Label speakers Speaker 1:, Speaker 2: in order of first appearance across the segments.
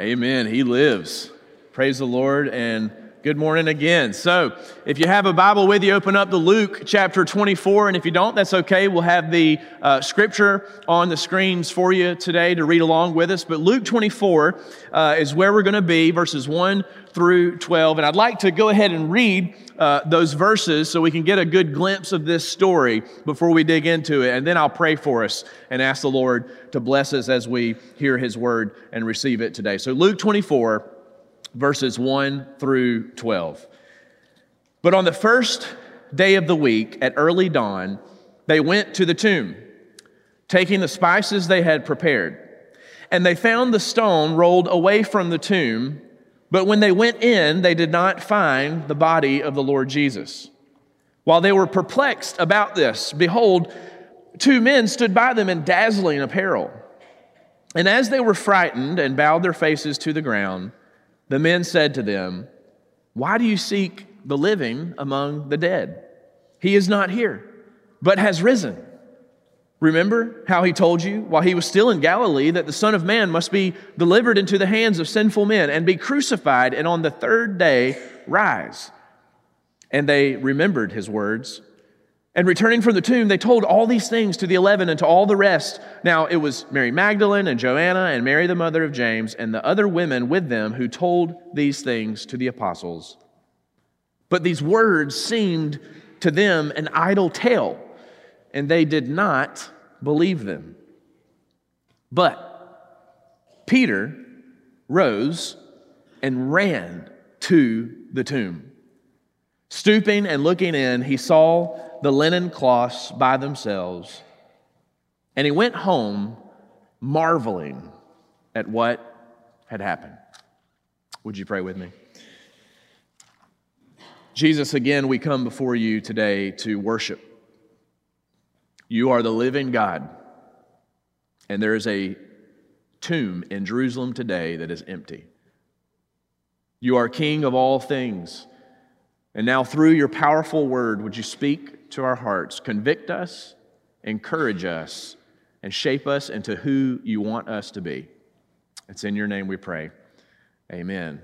Speaker 1: Amen. He lives. Praise the Lord and good morning again. So, if you have a Bible with you, open up to Luke chapter 24. And if you don't, that's okay. We'll have the uh, scripture on the screens for you today to read along with us. But Luke 24 uh, is where we're going to be, verses 1 through 12. And I'd like to go ahead and read uh, those verses so we can get a good glimpse of this story before we dig into it. And then I'll pray for us and ask the Lord to bless us as we hear his word and receive it today. So, Luke 24, verses 1 through 12. But on the first day of the week, at early dawn, they went to the tomb, taking the spices they had prepared. And they found the stone rolled away from the tomb. But when they went in, they did not find the body of the Lord Jesus. While they were perplexed about this, behold, two men stood by them in dazzling apparel. And as they were frightened and bowed their faces to the ground, the men said to them, Why do you seek the living among the dead? He is not here, but has risen. Remember how he told you while he was still in Galilee that the Son of Man must be delivered into the hands of sinful men and be crucified, and on the third day rise. And they remembered his words. And returning from the tomb, they told all these things to the eleven and to all the rest. Now it was Mary Magdalene and Joanna and Mary, the mother of James, and the other women with them who told these things to the apostles. But these words seemed to them an idle tale and they did not believe them. But Peter rose and ran to the tomb. Stooping and looking in, he saw the linen cloths by themselves, and he went home marveling at what had happened. Would you pray with me? Jesus, again, we come before you today to worship. You are the living God. And there is a tomb in Jerusalem today that is empty. You are King of all things. And now, through your powerful word, would you speak to our hearts, convict us, encourage us, and shape us into who you want us to be? It's in your name we pray. Amen.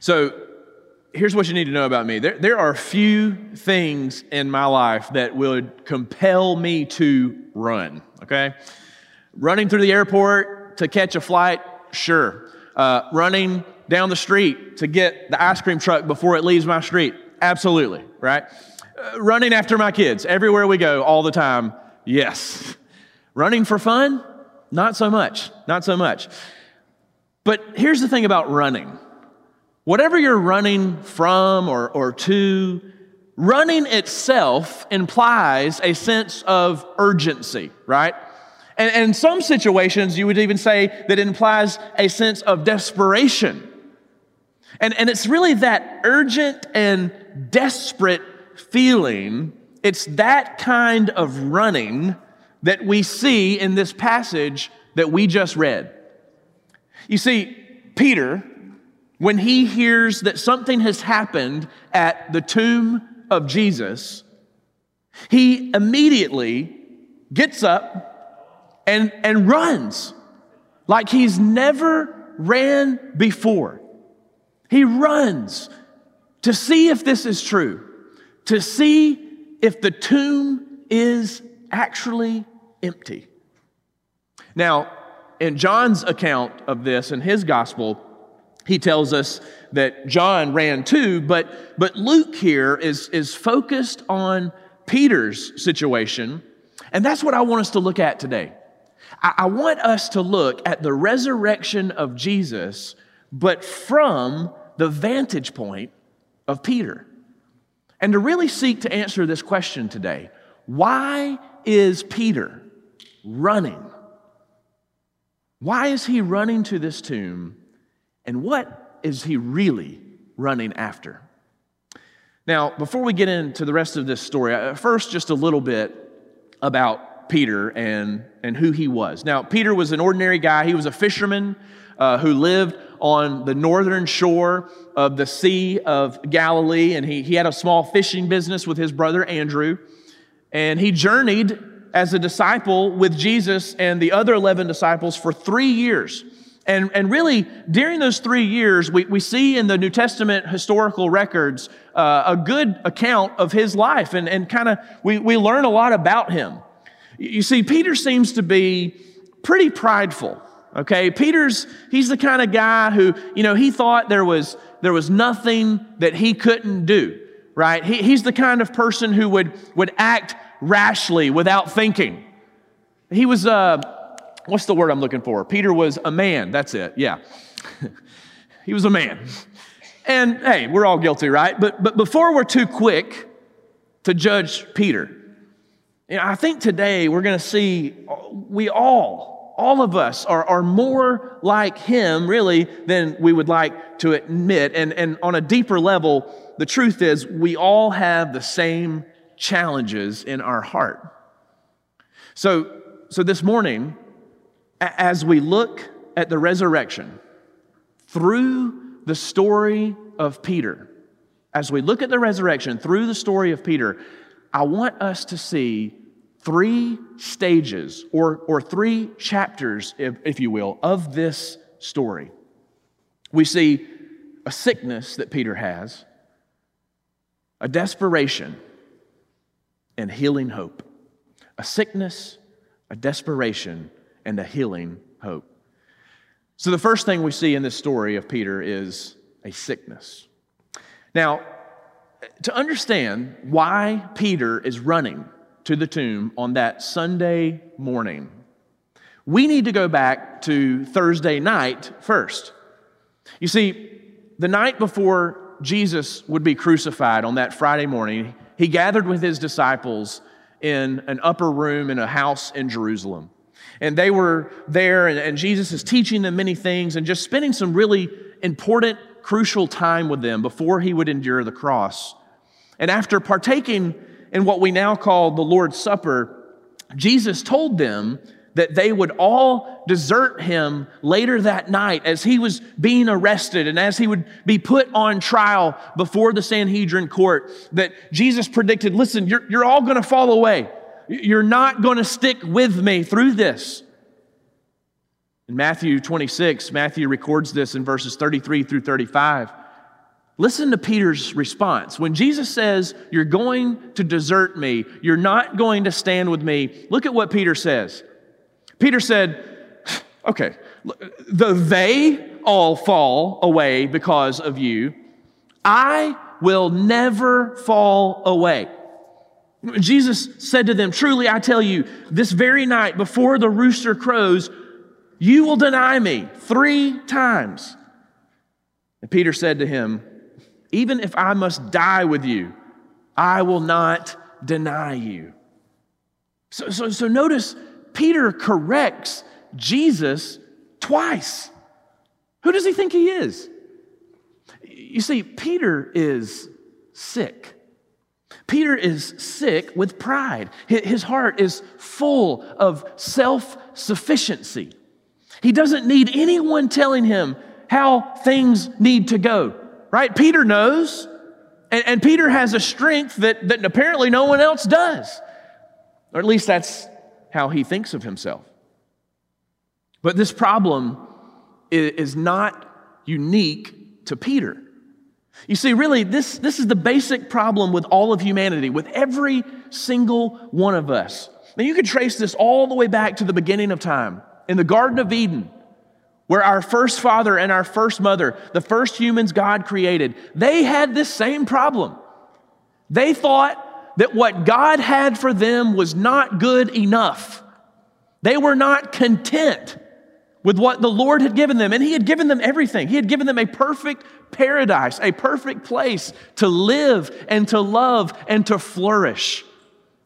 Speaker 1: So, here's what you need to know about me there, there are a few things in my life that would compel me to run, okay? Running through the airport to catch a flight, sure. Uh, running down the street to get the ice cream truck before it leaves my street, absolutely, right? Uh, running after my kids, everywhere we go, all the time, yes. Running for fun, not so much, not so much. But here's the thing about running Whatever you're running from or, or to, running itself implies a sense of urgency, right? And, and in some situations, you would even say that it implies a sense of desperation. And, and it's really that urgent and desperate feeling, it's that kind of running that we see in this passage that we just read. You see, Peter, when he hears that something has happened at the tomb of Jesus, he immediately gets up and, and runs like he's never ran before. He runs to see if this is true, to see if the tomb is actually empty. Now, in John's account of this in his gospel, he tells us that John ran too, but, but Luke here is, is focused on Peter's situation. And that's what I want us to look at today. I, want us to look at the resurrection of Jesus, but from the vantage point of Peter. And to really seek to answer this question today why is Peter running? Why is he running to this tomb? And what is he really running after? Now, before we get into the rest of this story, uh, first, just a little bit about Peter and, and who he was. Now, Peter was an ordinary guy, he was a fisherman uh, who lived on the northern shore of the Sea of Galilee, and he, he had a small fishing business with his brother Andrew. And he journeyed as a disciple with Jesus and the other 11 disciples for three years And, and really, during those three years, we, we see in the New Testament historical records uh, a good account of his life, and, and kind of we, we learn a lot about him. You see, Peter seems to be pretty prideful. Okay, Peter's he's the kind of guy who, you know, he thought there was there was nothing that he couldn't do, right? He, he's the kind of person who would would act rashly without thinking. He was uh what's the word I'm looking for? Peter was a man. That's it. Yeah. he was a man. And hey, we're all guilty, right? But, but before we're too quick to judge Peter, you know, I think today we're going to see we all, all of us, are, are more like him, really, than we would like to admit. And, and on a deeper level, the truth is we all have the same challenges in our heart. So, so this morning, as we look at the resurrection through the story of Peter, as we look at the resurrection through the story of Peter, I want us to see three stages or, or three chapters, if, if you will, of this story. We see a sickness that Peter has, a desperation, and healing hope. A sickness, a desperation, and a healing hope. So, the first thing we see in this story of Peter is a sickness. Now, to understand why Peter is running to the tomb on that Sunday morning, we need to go back to Thursday night first. You see, the night before Jesus would be crucified on that Friday morning, he gathered with his disciples in an upper room in a house in Jerusalem. And they were there, and, and, Jesus is teaching them many things and just spending some really important, crucial time with them before he would endure the cross. And after partaking in what we now call the Lord's Supper, Jesus told them that they would all desert him later that night as he was being arrested and as he would be put on trial before the Sanhedrin court. That Jesus predicted, listen, you're, you're all going to fall away. You're not going to stick with me through this. In Matthew 26, Matthew records this in verses 33 through 35. Listen to Peter's response. When Jesus says, You're going to desert me, you're not going to stand with me, look at what Peter says. Peter said, Okay, the they all fall away because of you. I will never fall away. Jesus said to them, Truly I tell you, this very night before the rooster crows, you will deny me three times. And Peter said to him, Even if I must die with you, I will not deny you. So, so, so notice Peter corrects Jesus twice. Who does he think he is? You see, Peter is sick. Peter is sick with pride. His heart is full of self sufficiency. He doesn't need anyone telling him how things need to go, right? Peter knows, and, and Peter has a strength that, that apparently no one else does. Or at least that's how he thinks of himself. But this problem is not unique to Peter. You see, really, this, this is the basic problem with all of humanity, with every single one of us. Now, you could trace this all the way back to the beginning of time in the Garden of Eden, where our first father and our first mother, the first humans God created, they had this same problem. They thought that what God had for them was not good enough. They were not content with what the Lord had given them. And He had given them everything. He had given them a perfect paradise, a perfect place to live and to love and to flourish.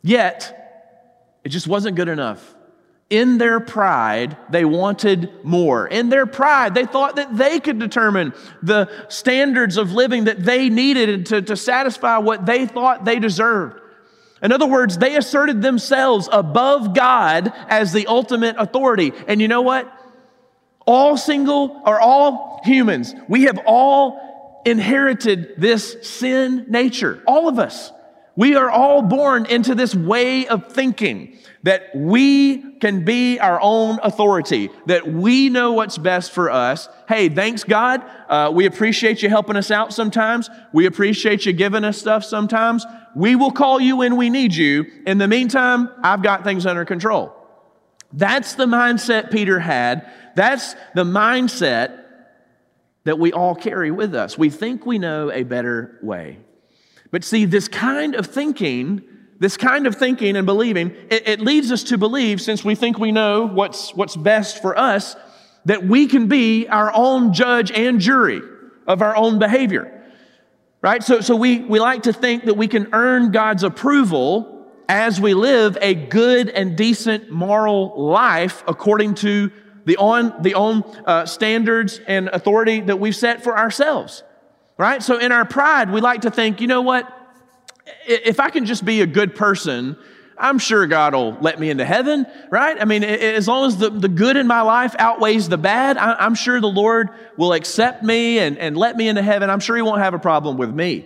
Speaker 1: Yet, it just wasn't good enough. In their pride, they wanted more. In their pride, they thought that they could determine the standards of living that they needed to, to satisfy what they thought they deserved. In other words, they asserted themselves above God as the ultimate authority. And you know what? all single or all humans, we have all inherited this sin nature. All of us. We are all born into this way of thinking that we can be our own authority, that we know what's best for us. Hey, thanks God. Uh, we appreciate you helping us out sometimes. We appreciate you giving us stuff sometimes. We will call you when we need you. In the meantime, I've got things under control. That's the mindset Peter had. That's the mindset that we all carry with us. We think we know a better way. But see, this kind of thinking, this kind of thinking and believing, it, it, leads us to believe, since we think we know what's, what's best for us, that we can be our own judge and jury of our own behavior. Right? So, so we, we like to think that we can earn God's approval as we live a good and decent moral life according to the on the own uh, standards and authority that we've set for ourselves right? So in our pride we like to think you know what? If i can just be a good person i'm sure god will let me into heaven right? I mean as long as the, the good in my life outweighs the bad I, am sure the lord will accept me and, and let me into heaven. I'm sure he won't have a problem with me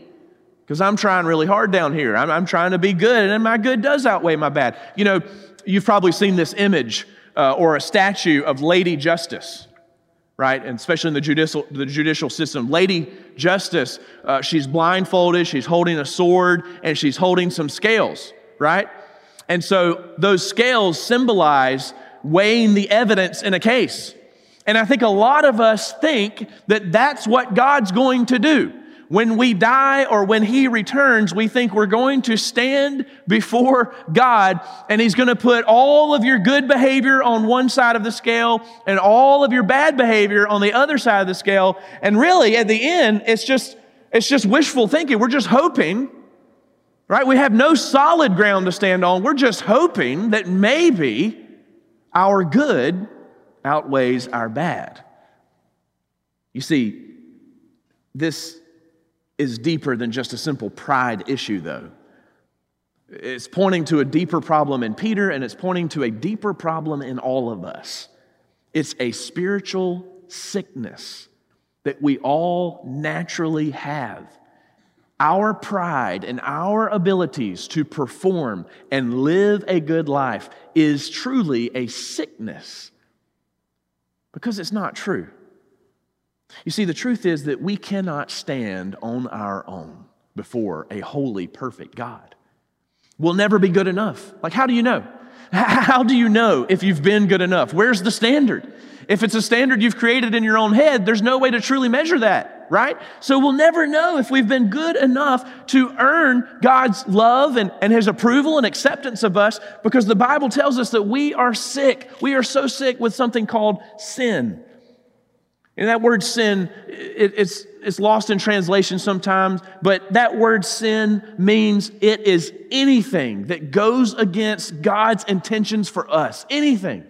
Speaker 1: because i'm trying really hard down here. I'm, I'm trying to be good and my good does outweigh my bad. You know you've probably seen this image uh, or a statue of Lady Justice, right? And especially in the judicial, the judicial system. Lady Justice, uh, she's blindfolded, she's holding a sword, and she's holding some scales, right? And so those scales symbolize weighing the evidence in a case. And I think a lot of us think that that's what God's going to do when we die or when He returns, we think we're going to stand before God and He's going to put all of your good behavior on one side of the scale and all of your bad behavior on the other side of the scale. And really, at the end, it's just, it's just wishful thinking. We're just hoping, right? We have no solid ground to stand on. We're just hoping that maybe our good outweighs our bad. You see, this is deeper than just a simple pride issue, though. It's pointing to a deeper problem in Peter, and it's pointing to a deeper problem in all of us. It's a spiritual sickness that we all naturally have. Our pride and our abilities to perform and live a good life is truly a sickness because it's not true. You see, the truth is that we cannot stand on our own before a holy, perfect God. We'll never be good enough. Like, how do you know? How do you know if you've been good enough? Where's the standard? If it's a standard you've created in your own head, there's no way to truly measure that, right? So we'll never know if we've been good enough to earn God's love and, and His approval and acceptance of us because the Bible tells us that we are sick. We are so sick with something called sin. And that word sin, it, it's, it's lost in translation sometimes, but that word sin means it is anything that goes against God's intentions for us. Anything.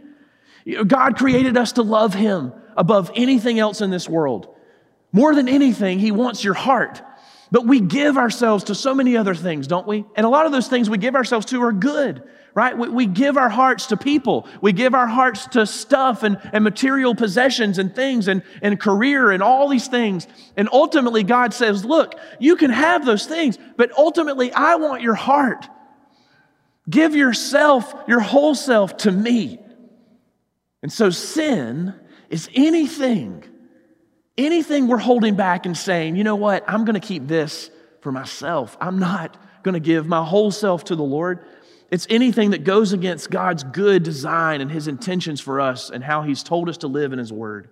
Speaker 1: God created us to love Him above anything else in this world. More than anything, He wants your heart. But we give ourselves to so many other things, don't we? And a lot of those things we give ourselves to are good right? We, we, give our hearts to people. We give our hearts to stuff and, and material possessions and things and, and career and all these things. And ultimately, God says, Look, you can have those things, but ultimately, I want your heart. Give yourself, your whole self to me. And so, sin is anything, anything we're holding back and saying, you know what, I'm going to keep this for myself. I'm not going to give my whole self to the Lord. It's anything that goes against God's good design and His intentions for us and how He's told us to live in His Word.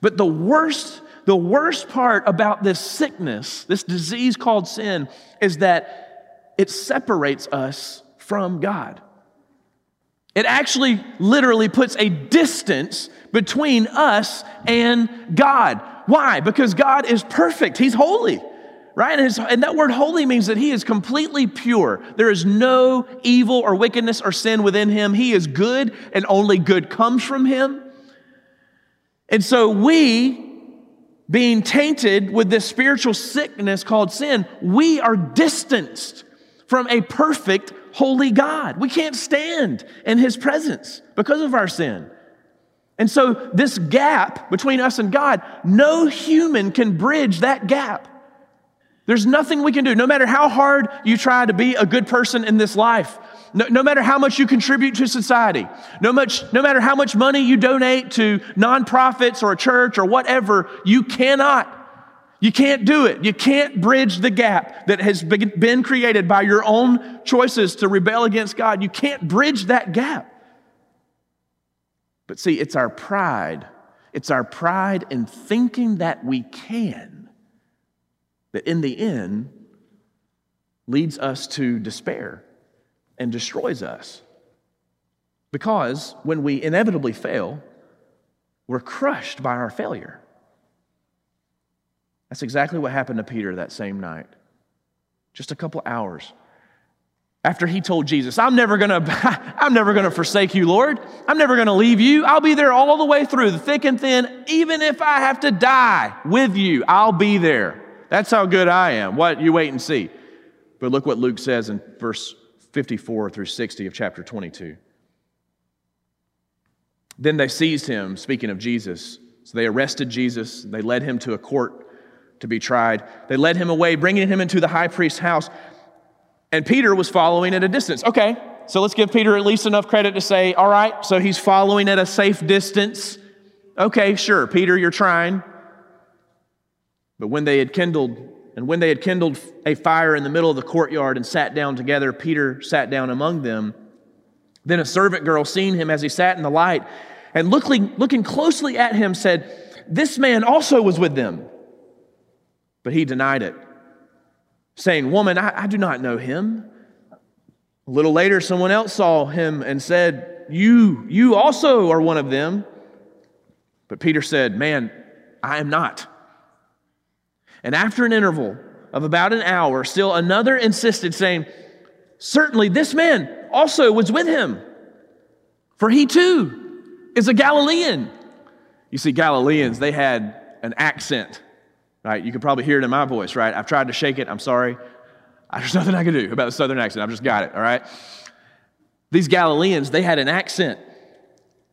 Speaker 1: But the worst, the worst part about this sickness, this disease called sin, is that it separates us from God. It actually literally puts a distance between us and God. Why? Because God is perfect, He's holy right? And, and, that word holy means that he is completely pure. There is no evil or wickedness or sin within him. He is good, and only good comes from him. And so we, being tainted with this spiritual sickness called sin, we are distanced from a perfect, holy God. We can't stand in his presence because of our sin. And so, this gap between us and God, no human can bridge that gap. There's nothing we can do. No matter how hard you try to be a good person in this life, no, no, matter how much you contribute to society, no, much, no matter how much money you donate to nonprofits or a church or whatever, you cannot. You can't do it. You can't bridge the gap that has been created by your own choices to rebel against God. You can't bridge that gap. But see, it's our pride. It's our pride in thinking that we can that in the end leads us to despair and destroys us. Because when we inevitably fail, we're crushed by our failure. That's exactly what happened to Peter that same night. Just a couple hours after he told Jesus, I'm never gonna, I'm never gonna forsake you, Lord. I'm never gonna leave you. I'll be there all the way through, the thick and thin. Even if I have to die with you, I'll be there. That's how good I am. What? You wait and see. But look what Luke says in verse 54 through 60 of chapter 22. Then they seized him, speaking of Jesus. So they arrested Jesus. They led him to a court to be tried. They led him away, bringing him into the high priest's house. And Peter was following at a distance. Okay, so let's give Peter at least enough credit to say, all right, so he's following at a safe distance. Okay, sure, Peter, you're trying. But when they had kindled, and when they had kindled a fire in the middle of the courtyard and sat down together, Peter sat down among them. Then a servant girl, seeing him as he sat in the light, and looking, looking closely at him, said, This man also was with them. But he denied it, saying, Woman, I, I do not know him. A little later, someone else saw him and said, You, you also are one of them. But Peter said, Man, I am not. And after an interval of about an hour, still another insisted, saying, Certainly this man also was with him, for he too is a Galilean. You see, Galileans, they had an accent right? You can probably hear it in my voice, right? I've tried to shake it. I'm sorry. There's nothing I can do about the southern accent. I've just got it, all right? These Galileans, they had an accent.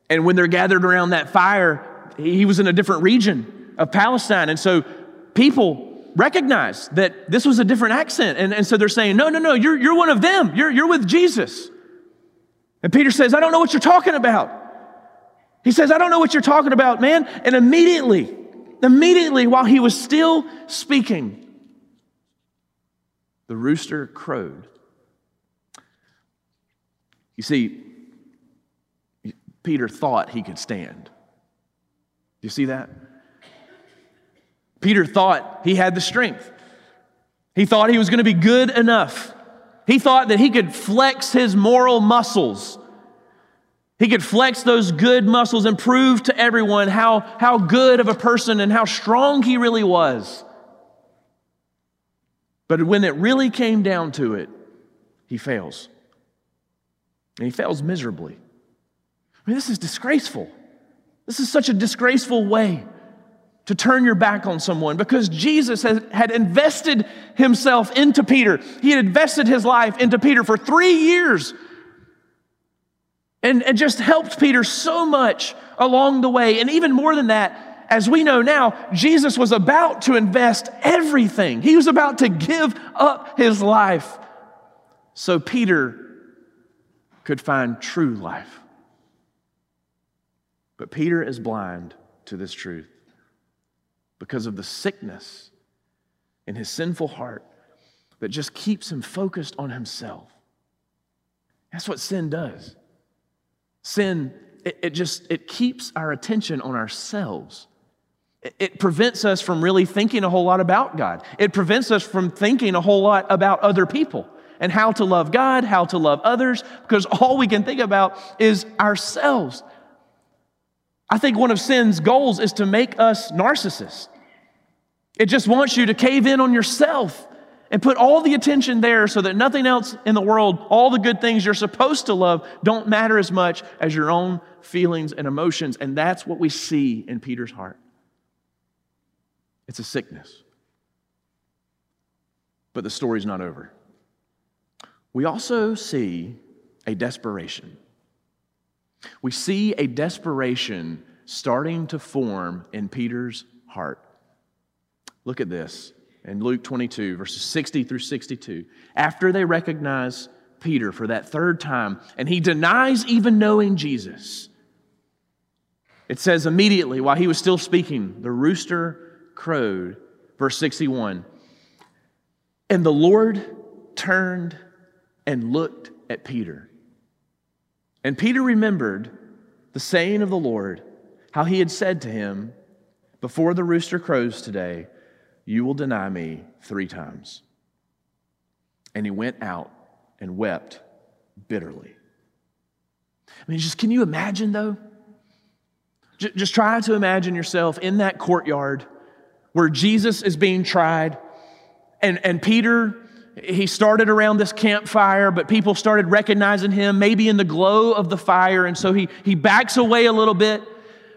Speaker 1: And when they're gathered around that fire, he was in a different region of Palestine. And so people recognize that this was a different accent. And, and so they're saying, No, no, no, you're, you're one of them. You're, you're with Jesus. And Peter says, I don't know what you're talking about. He says, I don't know what you're talking about, man. And immediately, Immediately, while he was still speaking, the rooster crowed. You see, Peter thought he could stand. You see that? Peter thought he had the strength. He thought he was going to be good enough. He thought that he could flex his moral muscles he could flex those good muscles and prove to everyone how, how good of a person and how strong he really was. But when it really came down to it, he fails. And he fails miserably. I mean, this is disgraceful. This is such a disgraceful way to turn your back on someone because Jesus had, invested himself into Peter. He had invested his life into Peter for three years and, and just helped Peter so much along the way. And even more than that, as we know now, Jesus was about to invest everything. He was about to give up his life so Peter could find true life. But Peter is blind to this truth because of the sickness in his sinful heart that just keeps him focused on himself. That's what sin does. Sin, it, it just, it keeps our attention on ourselves. It, it prevents us from really thinking a whole lot about God. It prevents us from thinking a whole lot about other people and how to love God, how to love others, because all we can think about is ourselves. I think one of sin's goals is to make us narcissists. It just wants you to cave in on yourself and put all the attention there so that nothing else in the world, all the good things you're supposed to love, don't matter as much as your own feelings and emotions. And that's what we see in Peter's heart. It's a sickness. But the story's not over. We also see a desperation. We see a desperation starting to form in Peter's heart. Look at this in Luke 22, verses 60 through 62, after they recognize Peter for that third time, and he denies even knowing Jesus, it says immediately while he was still speaking, the rooster crowed, verse 61. And the Lord turned and looked at Peter. And Peter remembered the saying of the Lord, how he had said to him, Before the rooster crows today, you will deny me three times. And he went out and wept bitterly. I mean, just can you imagine though? Just try to imagine yourself in that courtyard where Jesus is being tried, and, and Peter, he started around this campfire, but people started recognizing him maybe in the glow of the fire, and so he, he backs away a little bit.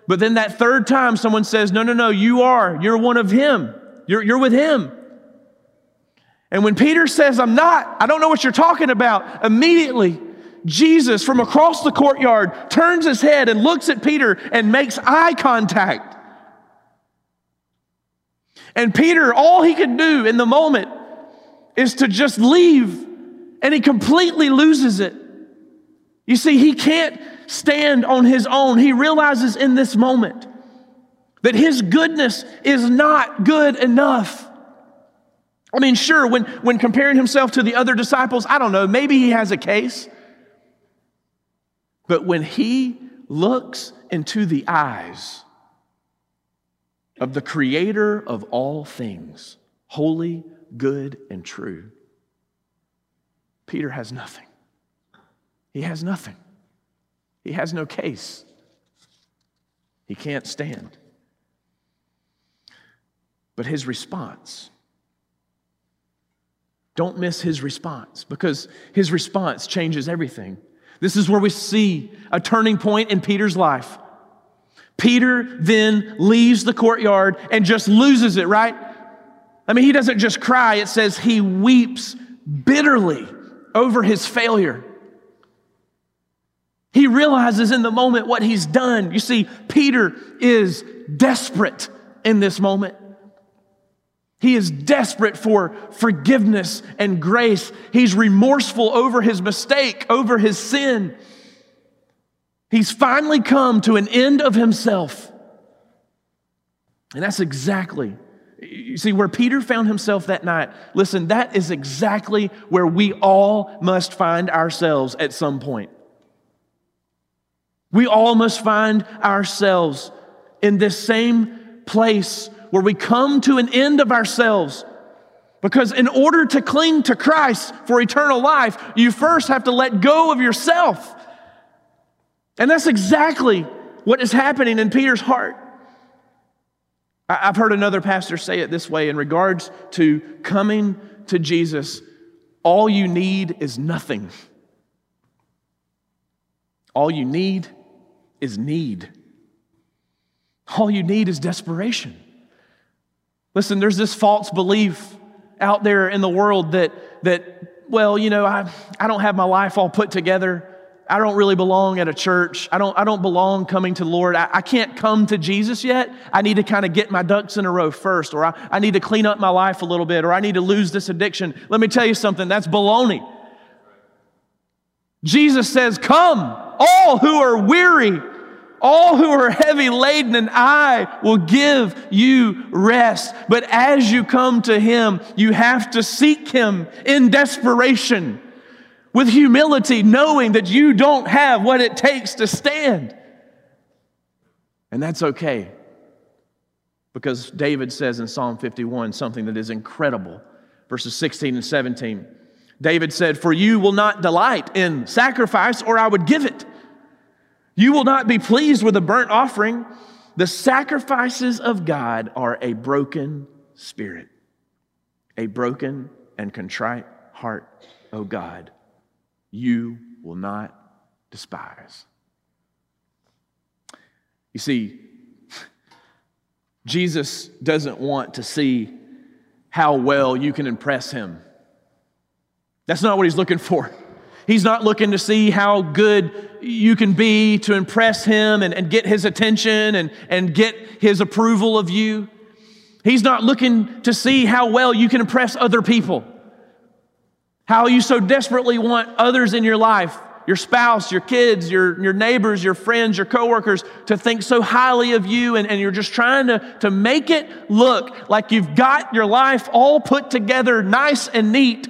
Speaker 1: But then that third time, someone says, No, no, no, you are. You're one of him. You're, you're with him. And when Peter says, I'm not, I don't know what you're talking about, immediately Jesus from across the courtyard turns his head and looks at Peter and makes eye contact. And Peter, all he can do in the moment is to just leave, and he completely loses it. You see, he can't stand on his own. He realizes in this moment that his goodness is not good enough. I mean, sure, when, when comparing himself to the other disciples, I don't know, maybe he has a case. But when he looks into the eyes of the creator of all things, holy, good, and true, Peter has nothing. He has nothing. He has no case. He can't stand. But his response don't miss his response because his response changes everything. This is where we see a turning point in Peter's life. Peter then leaves the courtyard and just loses it, right? I mean, he doesn't just cry, it says he weeps bitterly over his failure. He realizes in the moment what he's done. You see, Peter is desperate in this moment. He is desperate for forgiveness and grace. He's remorseful over his mistake, over his sin. He's finally come to an end of himself. And that's exactly, you see, where Peter found himself that night. Listen, that is exactly where we all must find ourselves at some point. We all must find ourselves in this same place where we come to an end of ourselves. Because in order to cling to Christ for eternal life, you first have to let go of yourself. And that's exactly what is happening in Peter's heart. I've heard another pastor say it this way in regards to coming to Jesus all you need is nothing. All you need is need. All you need is desperation. Listen, there's this false belief out there in the world that, that well, you know, I, I don't have my life all put together. I don't really belong at a church. I don't, I don't belong coming to the Lord. I, I can't come to Jesus yet. I need to kind of get my ducks in a row first, or I, I need to clean up my life a little bit, or I need to lose this addiction. Let me tell you something that's baloney. Jesus says, Come, all who are weary all who are heavy laden, and I will give you rest. But as you come to Him, you have to seek Him in desperation, with humility, knowing that you don't have what it takes to stand. And that's okay. Because David says in Psalm 51 something that is incredible. Verses 16 and 17. David said, For you will not delight in sacrifice, or I would give it. You will not be pleased with a burnt offering. The sacrifices of God are a broken spirit, a broken and contrite heart, O God, you will not despise. You see, Jesus doesn't want to see how well you can impress him. That's not what he's looking for. He's not looking to see how good you can be to impress him and, and get his attention and, and get his approval of you. He's not looking to see how well you can impress other people, how you so desperately want others in your life, your spouse, your kids, your, your neighbors, your friends, your coworkers to think so highly of you, and, and you're just trying to, to make it look like you've got your life all put together nice and neat.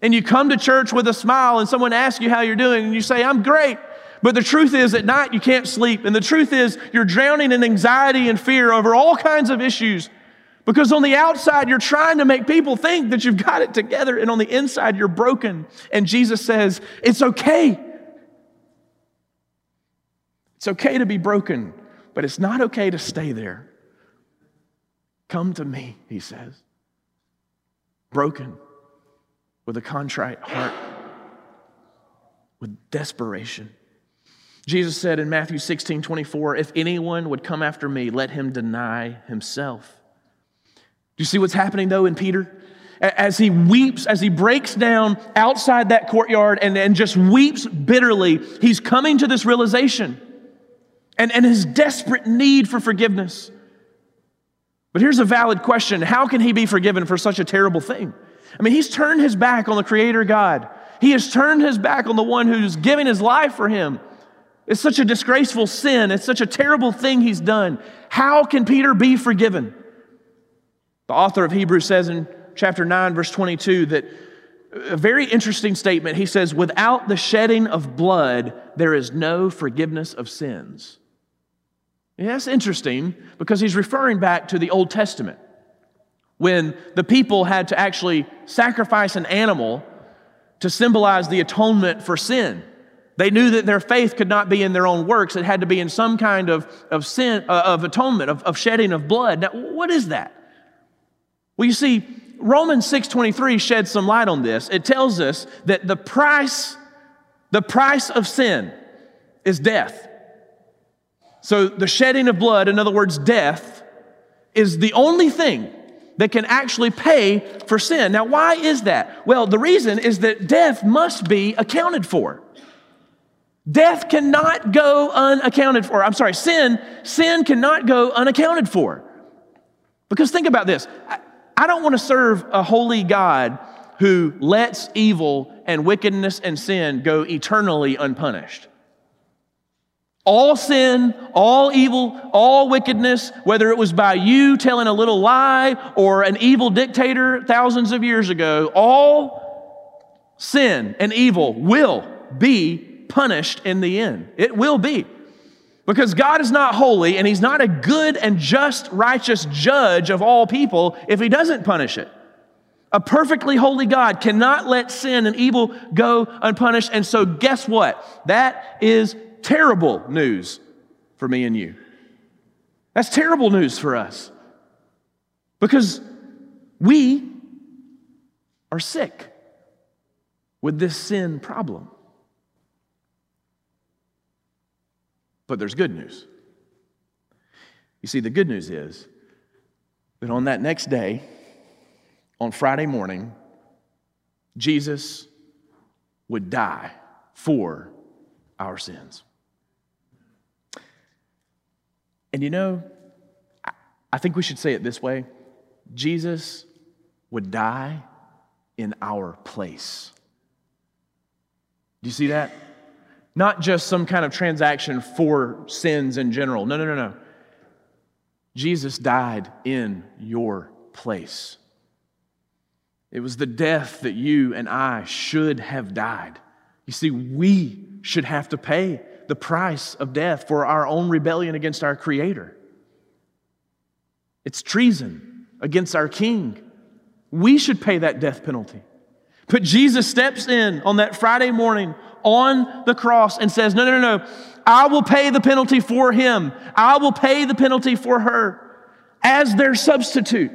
Speaker 1: And you come to church with a smile, and someone asks you how you're doing, and you say, I'm great. But the truth is, at night you can't sleep. And the truth is, you're drowning in anxiety and fear over all kinds of issues. Because on the outside, you're trying to make people think that you've got it together, and on the inside, you're broken. And Jesus says, It's okay. It's okay to be broken, but it's not okay to stay there. Come to me, he says. Broken, with a contrite heart, with desperation. Jesus said in Matthew 16 24, If anyone would come after me, let him deny himself. Do you see what's happening though in Peter? As he weeps, as he breaks down outside that courtyard and, and just weeps bitterly, he's coming to this realization and, and his desperate need for forgiveness. But here's a valid question How can he be forgiven for such a terrible thing? I mean, he's turned his back on the Creator God. He has turned his back on the one who's giving his life for him. It's such a disgraceful sin. It's such a terrible thing he's done. How can Peter be forgiven? The author of Hebrews says in chapter 9, verse 22, that a very interesting statement. He says, Without the shedding of blood, there is no forgiveness of sins. Yeah, that's interesting because he's referring back to the Old Testament when the people had to actually sacrifice an animal to symbolize the atonement for sin. They knew that their faith could not be in their own works. It had to be in some kind of, of sin, uh, of atonement, of, of shedding of blood. Now, what is that? Well, you see, Romans 6.23 sheds some light on this. It tells us that the price, the price of sin is death. So the shedding of blood, in other words, death, is the only thing that can actually pay for sin. Now, why is that? Well, the reason is that death must be accounted for. Death cannot go unaccounted for. I'm sorry, sin, sin cannot go unaccounted for. Because think about this. I, I don't want to serve a holy God who lets evil and wickedness and sin go eternally unpunished. All sin, all evil, all wickedness, whether it was by you telling a little lie or an evil dictator thousands of years ago, all sin and evil will be punished in the end. It will be. Because God is not holy and He's not a good and just, righteous judge of all people if He doesn't punish it. A perfectly holy God cannot let sin and evil go unpunished. And so, guess what? That is terrible news for me and you. That's terrible news for us. Because we are sick with this sin problem. But there's good news. You see, the good news is that on that next day, on Friday morning, Jesus would die for our sins. And you know, I think we should say it this way Jesus would die in our place. Do you see that? Not just some kind of transaction for sins in general. No, no, no, no. Jesus died in your place. It was the death that you and I should have died. You see, we should have to pay the price of death for our own rebellion against our Creator. It's treason against our King. We should pay that death penalty. But Jesus steps in on that Friday morning on the cross and says, No, no, no, no. I will pay the penalty for him. I will pay the penalty for her as their substitute.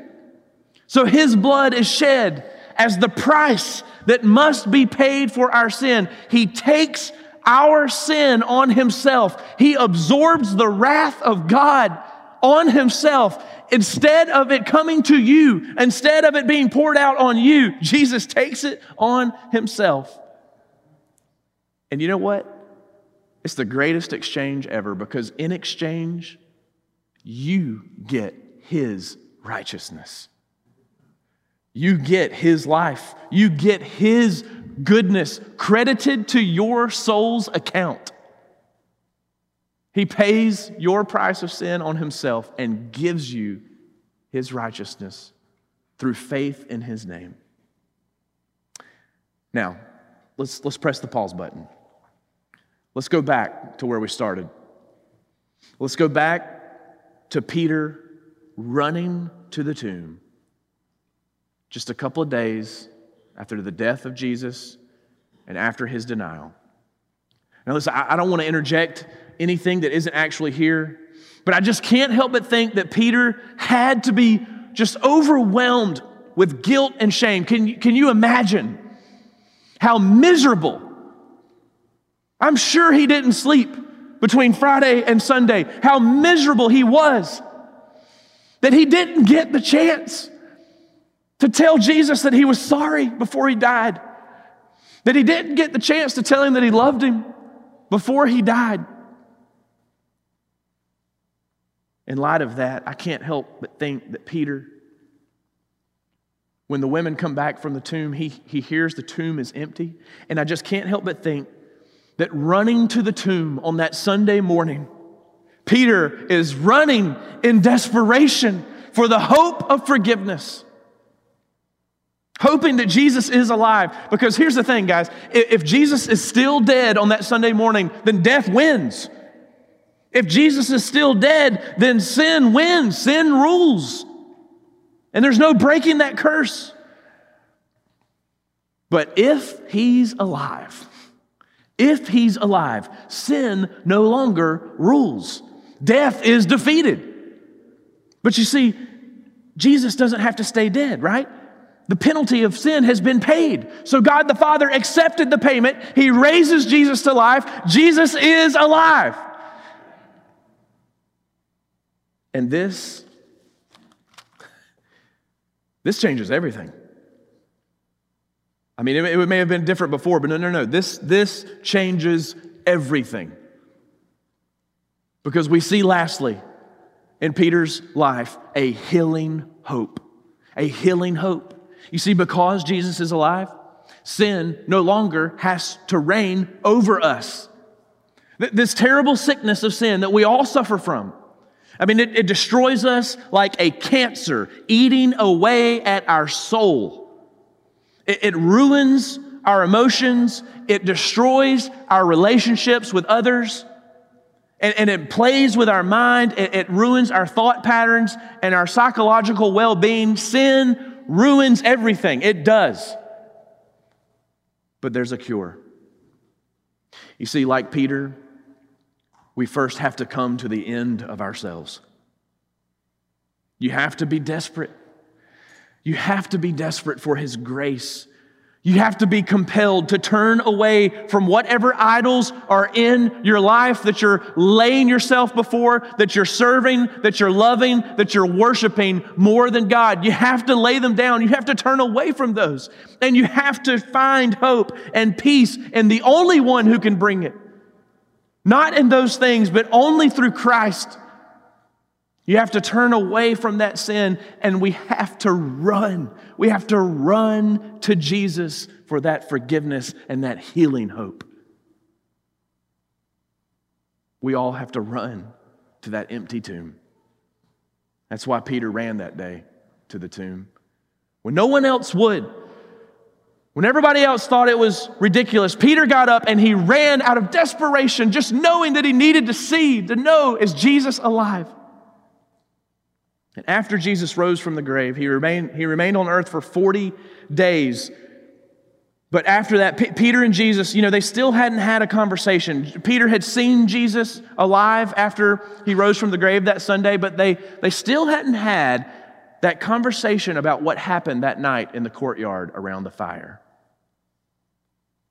Speaker 1: So his blood is shed as the price that must be paid for our sin. He takes our sin on himself. He absorbs the wrath of God on himself. Instead of it coming to you, instead of it being poured out on you, Jesus takes it on himself. And you know what? It's the greatest exchange ever because in exchange, you get his righteousness. You get his life, you get his goodness credited to your soul's account. He pays your price of sin on himself and gives you his righteousness through faith in his name. Now, let's, let's press the pause button. Let's go back to where we started. Let's go back to Peter running to the tomb just a couple of days after the death of Jesus and after his denial. Now, listen, I don't want to interject anything that isn't actually here, but I just can't help but think that Peter had to be just overwhelmed with guilt and shame. Can you, can you imagine how miserable? I'm sure he didn't sleep between Friday and Sunday, how miserable he was that he didn't get the chance to tell Jesus that he was sorry before he died, that he didn't get the chance to tell him that he loved him before he died. In light of that, I can't help but think that Peter, when the women come back from the tomb, he, he hears the tomb is empty. And I just can't help but think that running to the tomb on that Sunday morning, Peter is running in desperation for the hope of forgiveness. Hoping that Jesus is alive. Because here's the thing, guys if Jesus is still dead on that Sunday morning, then death wins. If Jesus is still dead, then sin wins, sin rules. And there's no breaking that curse. But if he's alive, if he's alive, sin no longer rules. Death is defeated. But you see, Jesus doesn't have to stay dead, right? The penalty of sin has been paid. So God the Father accepted the payment. He raises Jesus to life. Jesus is alive. And this this changes everything. I mean, it, may have been different before, but no, no, no. This, this changes everything. Because we see, lastly, in Peter's life, a healing hope. A healing hope. You see, because Jesus is alive, sin no longer has to reign over us. This terrible sickness of sin that we all suffer from. I mean, it, it destroys us like a cancer, eating away at our soul. It, it ruins our emotions, it destroys our relationships with others and, and it plays with our mind, it, it ruins our thought patterns and our psychological well being. Sin ruins everything, it does. But there's a cure. You see, like Peter, we first have to come to the end of ourselves. You have to be desperate. You have to be desperate for His grace you have to be compelled to turn away from whatever idols are in your life that you're laying yourself before, that you're serving, that you're loving, that you're worshiping more than God. You have to lay them down. You have to turn away from those. And you have to find hope and peace and the only one who can bring it. Not in those things, but only through Christ. You have to turn away from that sin and we have to run. We have to run to Jesus for that forgiveness and that healing hope. We all have to run to that empty tomb. That's why Peter ran that day to the tomb. When no one else would, when everybody else thought it was ridiculous, Peter got up and he ran out of desperation, just knowing that he needed to see, to know, is Jesus alive? And after Jesus rose from the grave, he remained, he remained on earth for 40 days. But after that, P- Peter and Jesus, you know, they still hadn't had a conversation. Peter had seen Jesus alive after he rose from the grave that Sunday, but they, they still hadn't had that conversation about what happened that night in the courtyard around the fire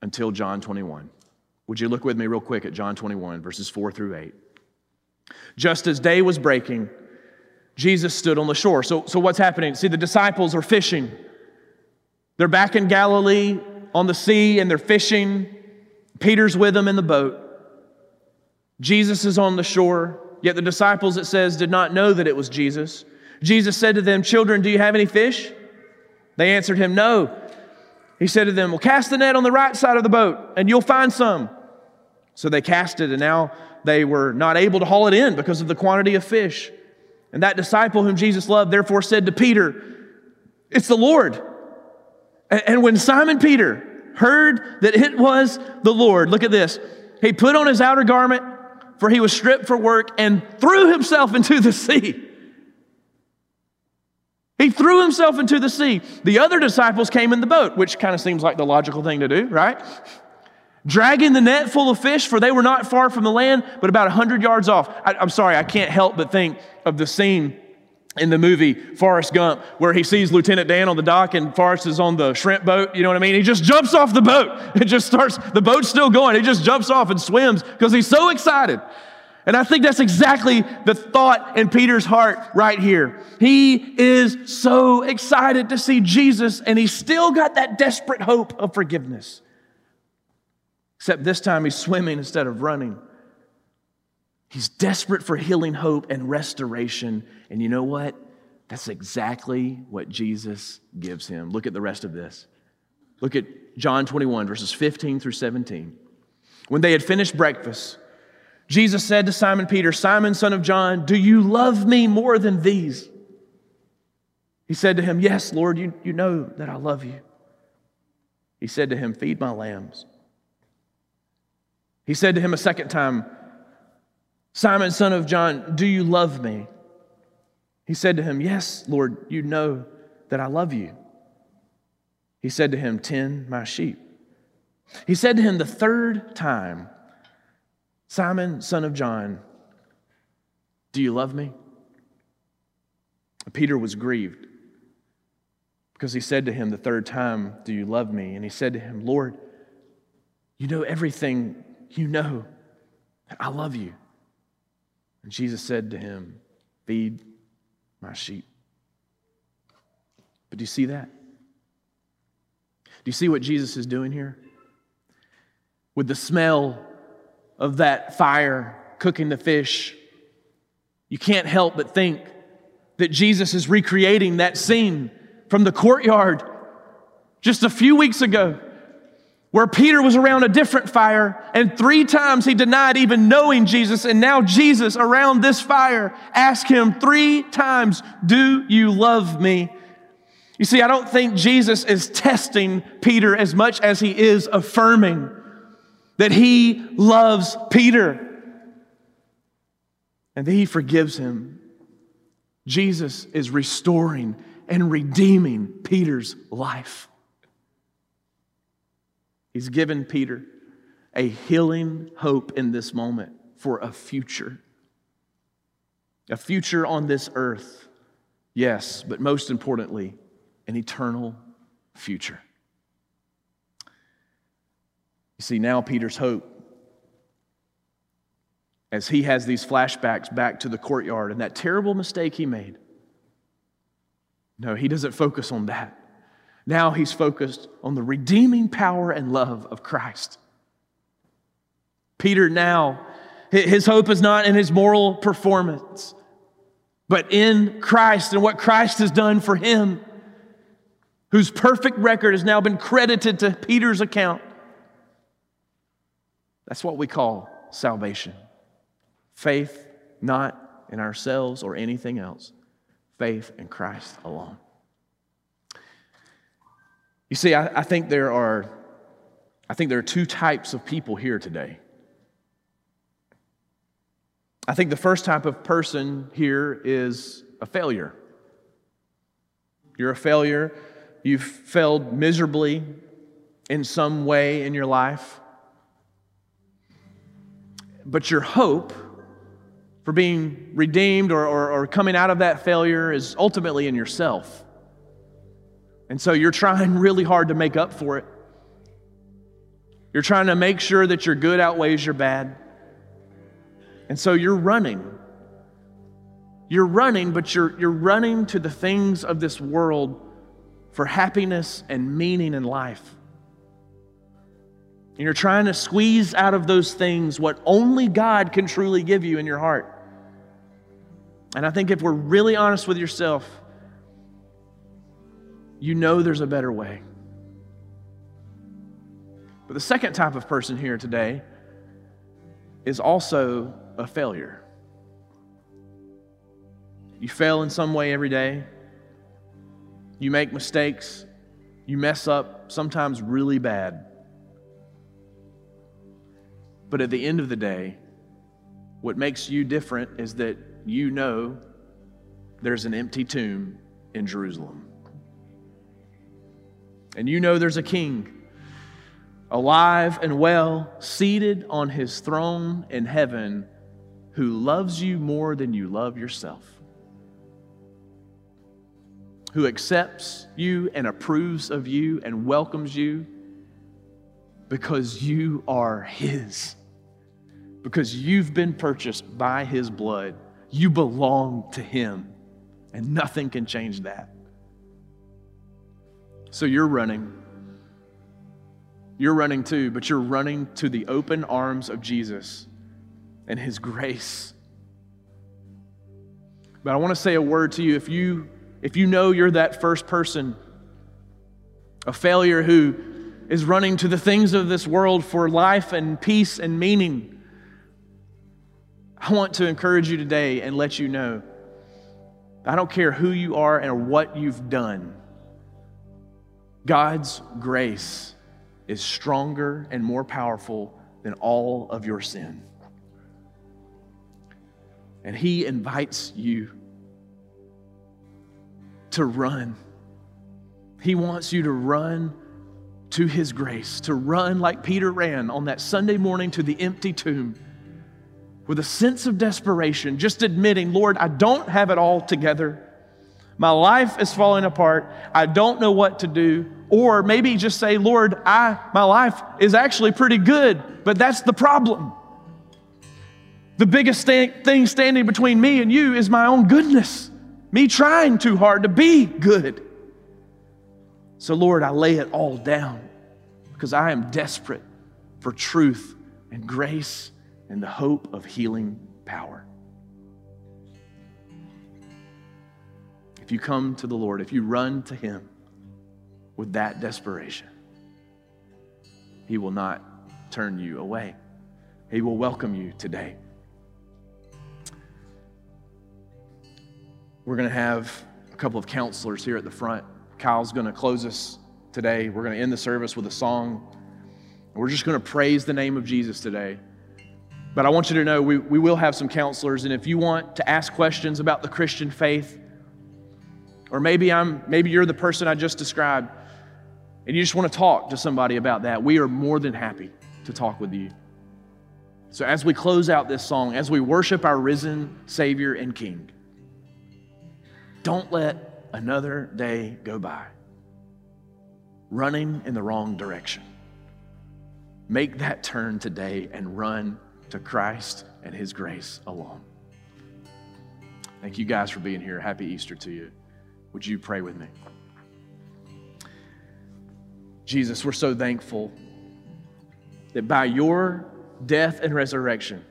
Speaker 1: until John 21. Would you look with me real quick at John 21, verses 4 through 8? Just as day was breaking, Jesus stood on the shore. So, so what's happening? See, the disciples are fishing. They're back in Galilee on the sea and they're fishing. Peter's with them in the boat. Jesus is on the shore, yet the disciples, it says, did not know that it was Jesus. Jesus said to them, Children, do you have any fish? They answered him, No. He said to them, Well, cast the net on the right side of the boat, and you'll find some. So they cast it, and now they were not able to haul it in because of the quantity of fish. And that disciple whom Jesus loved therefore said to Peter, It's the Lord. And when Simon Peter heard that it was the Lord, look at this. He put on his outer garment, for he was stripped for work, and threw himself into the sea. He threw himself into the sea. The other disciples came in the boat, which kind of seems like the logical thing to do, right? Dragging the net full of fish, for they were not far from the land, but about 100 yards off. I, I'm sorry, I can't help but think of the scene in the movie Forrest Gump, where he sees Lieutenant Dan on the dock and Forrest is on the shrimp boat. You know what I mean? He just jumps off the boat. It just starts, the boat's still going. He just jumps off and swims because he's so excited. And I think that's exactly the thought in Peter's heart right here. He is so excited to see Jesus, and he's still got that desperate hope of forgiveness. Except this time he's swimming instead of running. He's desperate for healing hope and restoration. And you know what? That's exactly what Jesus gives him. Look at the rest of this. Look at John 21, verses 15 through 17. When they had finished breakfast, Jesus said to Simon Peter, Simon, son of John, do you love me more than these? He said to him, Yes, Lord, you, you know that I love you. He said to him, Feed my lambs. He said to him a second time, Simon, son of John, do you love me? He said to him, Yes, Lord, you know that I love you. He said to him, Tend my sheep. He said to him the third time, Simon, son of John, do you love me? Peter was grieved because he said to him the third time, Do you love me? And he said to him, Lord, you know everything. You know that I love you. And Jesus said to him, Feed my sheep. But do you see that? Do you see what Jesus is doing here? With the smell of that fire cooking the fish, you can't help but think that Jesus is recreating that scene from the courtyard just a few weeks ago where Peter was around a different fire, and three times he denied even knowing Jesus, and now Jesus around this fire asked him three times, Do you love me? You see, I don't think Jesus is testing Peter as much as he is affirming that he loves Peter and that he forgives him. Jesus is restoring and redeeming Peter's life. He's given Peter a healing hope in this moment for a future. A future on this earth, yes, but most importantly, an eternal future. You see, now Peter's hope, as he has these flashbacks back to the courtyard and that terrible mistake he made. No, he doesn't focus on that. Now he's focused on the redeeming power and love of Christ. Peter now, his hope is not in his moral performance, but in Christ and what Christ has done for him, whose perfect record has now been credited to Peter's account. That's what we call salvation. Faith not in ourselves or anything else, faith in Christ alone. You see, I, I, think there are, I think there are two types of people here today. I think the first type of person here is a failure. You're a failure. You've failed miserably in some way in your life. But your hope for being redeemed or, or, or coming out of that failure is ultimately in yourself. And so you're trying really hard to make up for it. You're trying to make sure that your good outweighs your bad. And so you're running. You're running, but you're, you're running to the things of this world for happiness and meaning in life. And you're trying to squeeze out of those things what only God can truly give you in your heart. And I think if we're really honest with yourself, you know there's a better way. But the second type of person here today is also a failure. You fail in some way every day. You make mistakes. You mess up, sometimes really bad. But at the end of the day, what makes you different is that you know there's an empty tomb in Jerusalem. And you know there's a king, alive and well, seated on his throne in heaven, who loves you more than you love yourself, who accepts you and approves of you and welcomes you because you are his, because you've been purchased by his blood. You belong to him, and nothing can change that. So you're running. You're running too, but you're running to the open arms of Jesus and his grace. But I want to say a word to you if you if you know you're that first person a failure who is running to the things of this world for life and peace and meaning. I want to encourage you today and let you know I don't care who you are and what you've done. God's grace is stronger and more powerful than all of your sin. And He invites you to run. He wants you to run to His grace, to run like Peter ran on that Sunday morning to the empty tomb with a sense of desperation, just admitting, Lord, I don't have it all together. My life is falling apart. I don't know what to do. Or maybe just say, Lord, I, my life is actually pretty good, but that's the problem. The biggest thing standing between me and you is my own goodness, me trying too hard to be good. So, Lord, I lay it all down because I am desperate for truth and grace and the hope of healing power. If you come to the Lord, if you run to Him with that desperation, He will not turn you away. He will welcome you today. We're going to have a couple of counselors here at the front. Kyle's going to close us today. We're going to end the service with a song. We're just going to praise the name of Jesus today. But I want you to know we, we will have some counselors, and if you want to ask questions about the Christian faith, or maybe I'm maybe you're the person I just described and you just want to talk to somebody about that. We are more than happy to talk with you. So as we close out this song, as we worship our risen Savior and King, don't let another day go by running in the wrong direction. Make that turn today and run to Christ and His grace alone. Thank you guys for being here. Happy Easter to you. Would you pray with me? Jesus, we're so thankful that by your death and resurrection,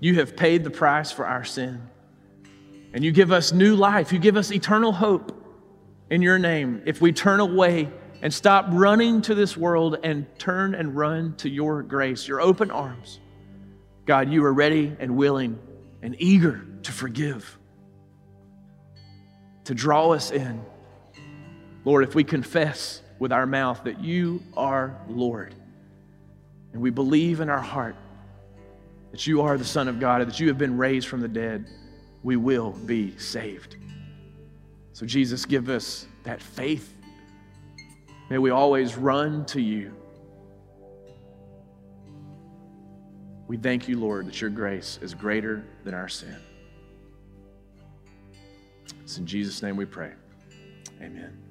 Speaker 1: you have paid the price for our sin. And you give us new life. You give us eternal hope in your name if we turn away and stop running to this world and turn and run to your grace, your open arms. God, you are ready and willing and eager to forgive to draw us in. Lord, if we confess with our mouth that you are Lord, and we believe in our heart that you are the Son of God and that you have been raised from the dead, we will be saved. So, Jesus, give us that faith. May we always run to you. We thank you, Lord, that your grace is greater than our sin. It's in Jesus' name we pray. Amen.